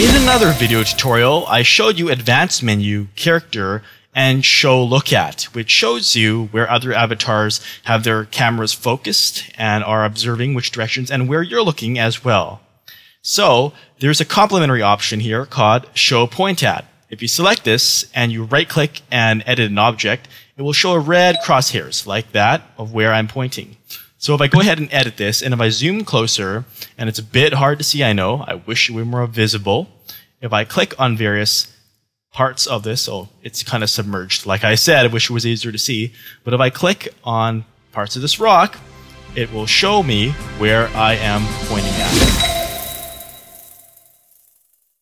In another video tutorial, I showed you advanced menu, character, and show look at, which shows you where other avatars have their cameras focused and are observing which directions and where you're looking as well. So there's a complementary option here called show point at. If you select this and you right click and edit an object, it will show a red crosshairs like that of where I'm pointing. So if I go ahead and edit this, and if I zoom closer, and it's a bit hard to see, I know, I wish it were more visible. If I click on various parts of this, oh, it's kind of submerged. Like I said, I wish it was easier to see. But if I click on parts of this rock, it will show me where I am pointing at.